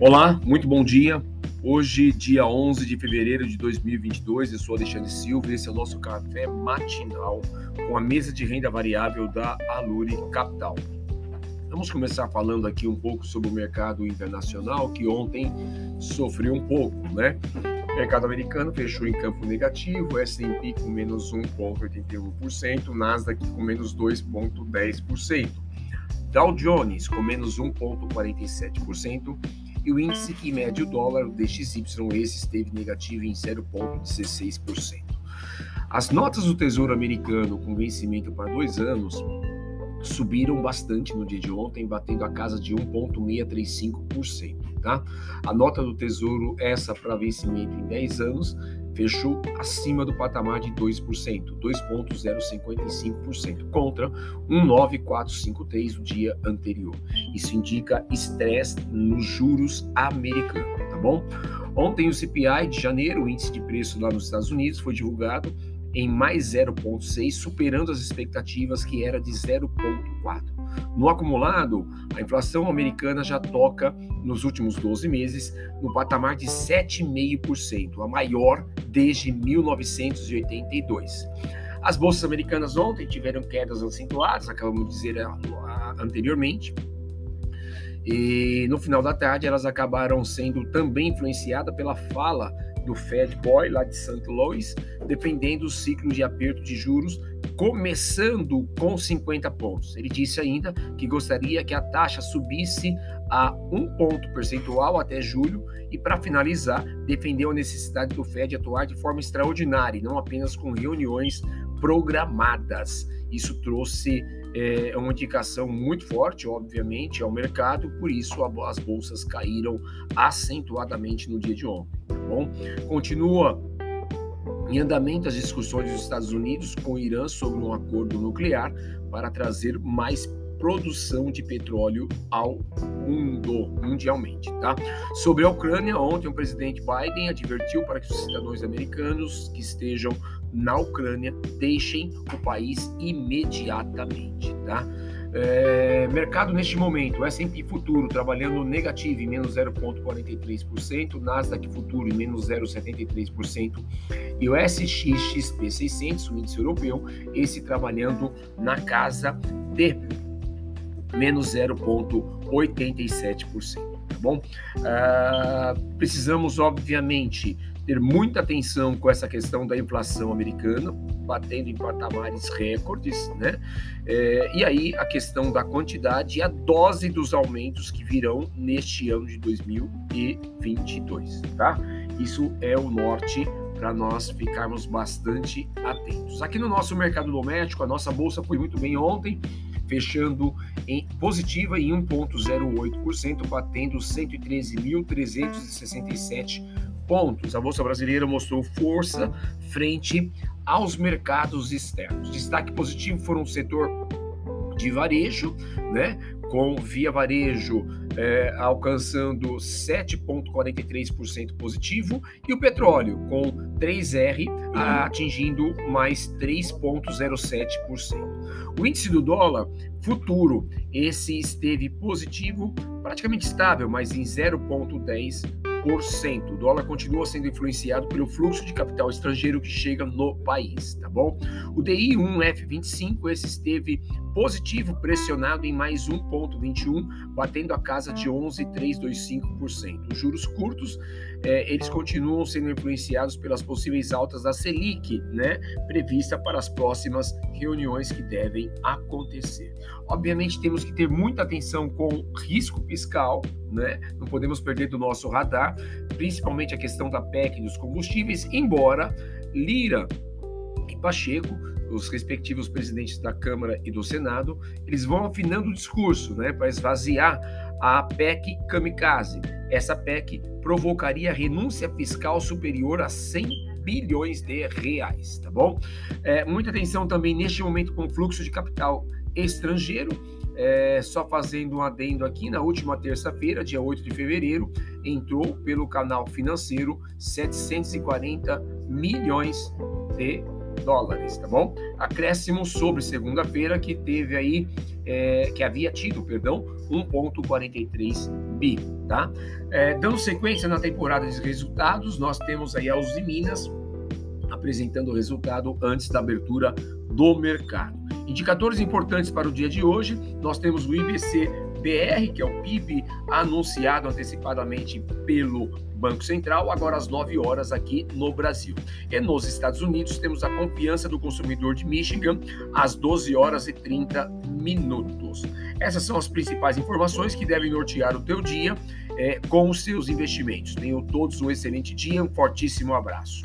Olá, muito bom dia. Hoje, dia 11 de fevereiro de 2022, eu sou Alexandre Silva e esse é o nosso café matinal com a mesa de renda variável da Aluri Capital. Vamos começar falando aqui um pouco sobre o mercado internacional que ontem sofreu um pouco, né? O mercado americano fechou em campo negativo, S&P com menos 1,81%, Nasdaq com menos 2,10%, Dow Jones com menos 1,47%, e o índice que mede o dólar, o DXY, esse esteve negativo em 0,16%. As notas do Tesouro Americano com vencimento para dois anos subiram bastante no dia de ontem, batendo a casa de 1,635%. Tá? A nota do Tesouro, essa para vencimento em 10 anos, fechou acima do patamar de 2%, 2,055%, contra 1,9453 do dia anterior. Isso indica estresse nos juros americanos, tá bom? Ontem o CPI de janeiro, o índice de preço lá nos Estados Unidos, foi divulgado em mais 0,6, superando as expectativas que era de 0,4. No acumulado, a inflação americana já toca nos últimos 12 meses no patamar de 7,5%, a maior desde 1982. As bolsas americanas ontem tiveram quedas acentuadas, acabamos de dizer anteriormente, e no final da tarde elas acabaram sendo também influenciadas pela fala do Fed Boy, lá de St. Louis, defendendo o ciclo de aperto de juros, começando com 50 pontos. Ele disse ainda que gostaria que a taxa subisse a um ponto percentual até julho e, para finalizar, defendeu a necessidade do Fed atuar de forma extraordinária e não apenas com reuniões programadas. Isso trouxe é uma indicação muito forte, obviamente, ao mercado, por isso as bolsas caíram acentuadamente no dia de ontem. Bom? Continua em andamento as discussões dos Estados Unidos com o Irã sobre um acordo nuclear para trazer mais produção de petróleo ao mundo, mundialmente, tá? Sobre a Ucrânia, ontem o presidente Biden advertiu para que os cidadãos americanos que estejam na Ucrânia deixem o país imediatamente, tá? É, mercado neste momento, S&P Futuro trabalhando negativo em menos 0,43%, Nasdaq Futuro em menos 0,73% e o SXXP 600, o índice europeu, esse trabalhando na casa de menos 0,87%. Tá bom? Uh, precisamos, obviamente, ter muita atenção com essa questão da inflação americana, batendo em patamares recordes, né? É, e aí a questão da quantidade e a dose dos aumentos que virão neste ano de 2022, tá? Isso é o norte para nós ficarmos bastante atentos. Aqui no nosso mercado doméstico, a nossa bolsa foi muito bem ontem fechando em positiva em 1,08%, batendo 113.367 pontos. A Bolsa Brasileira mostrou força frente aos mercados externos. Destaque positivo foram o setor de varejo, né? com Via Varejo é, alcançando 7,43% positivo e o petróleo com 3R atingindo mais 3,07%. O índice do dólar futuro, esse esteve positivo, praticamente estável, mas em 0,10%. O dólar continua sendo influenciado pelo fluxo de capital estrangeiro que chega no país, tá bom? O DI 1F25, esse esteve positivo, pressionado em mais 1,21, batendo a casa de 11,325%. Os juros curtos, é, eles continuam sendo influenciados pelas possíveis altas da Selic, né, prevista para as próximas reuniões que devem acontecer. Obviamente, temos que ter muita atenção com risco fiscal, né, não podemos perder do nosso radar, principalmente a questão da PEC dos combustíveis, embora Lira e Pacheco os respectivos presidentes da Câmara e do Senado, eles vão afinando o discurso né, para esvaziar a PEC Kamikaze. Essa PEC provocaria renúncia fiscal superior a 100 bilhões de reais, tá bom? É, muita atenção também neste momento com o fluxo de capital estrangeiro. É, só fazendo um adendo aqui, na última terça-feira, dia 8 de fevereiro, entrou pelo canal financeiro 740 milhões de dólares, tá bom? Acréscimo sobre segunda-feira, que teve aí é, que havia tido, perdão, 1,43 bi, tá? É, dando sequência na temporada de resultados, nós temos aí a Uzi Minas apresentando o resultado antes da abertura do mercado. Indicadores importantes para o dia de hoje, nós temos o IBC BR, que é o PIB anunciado antecipadamente pelo Banco Central, agora às 9 horas aqui no Brasil. E nos Estados Unidos temos a confiança do consumidor de Michigan às 12 horas e 30 minutos. Essas são as principais informações que devem nortear o teu dia é, com os seus investimentos. Tenham todos um excelente dia, um fortíssimo abraço.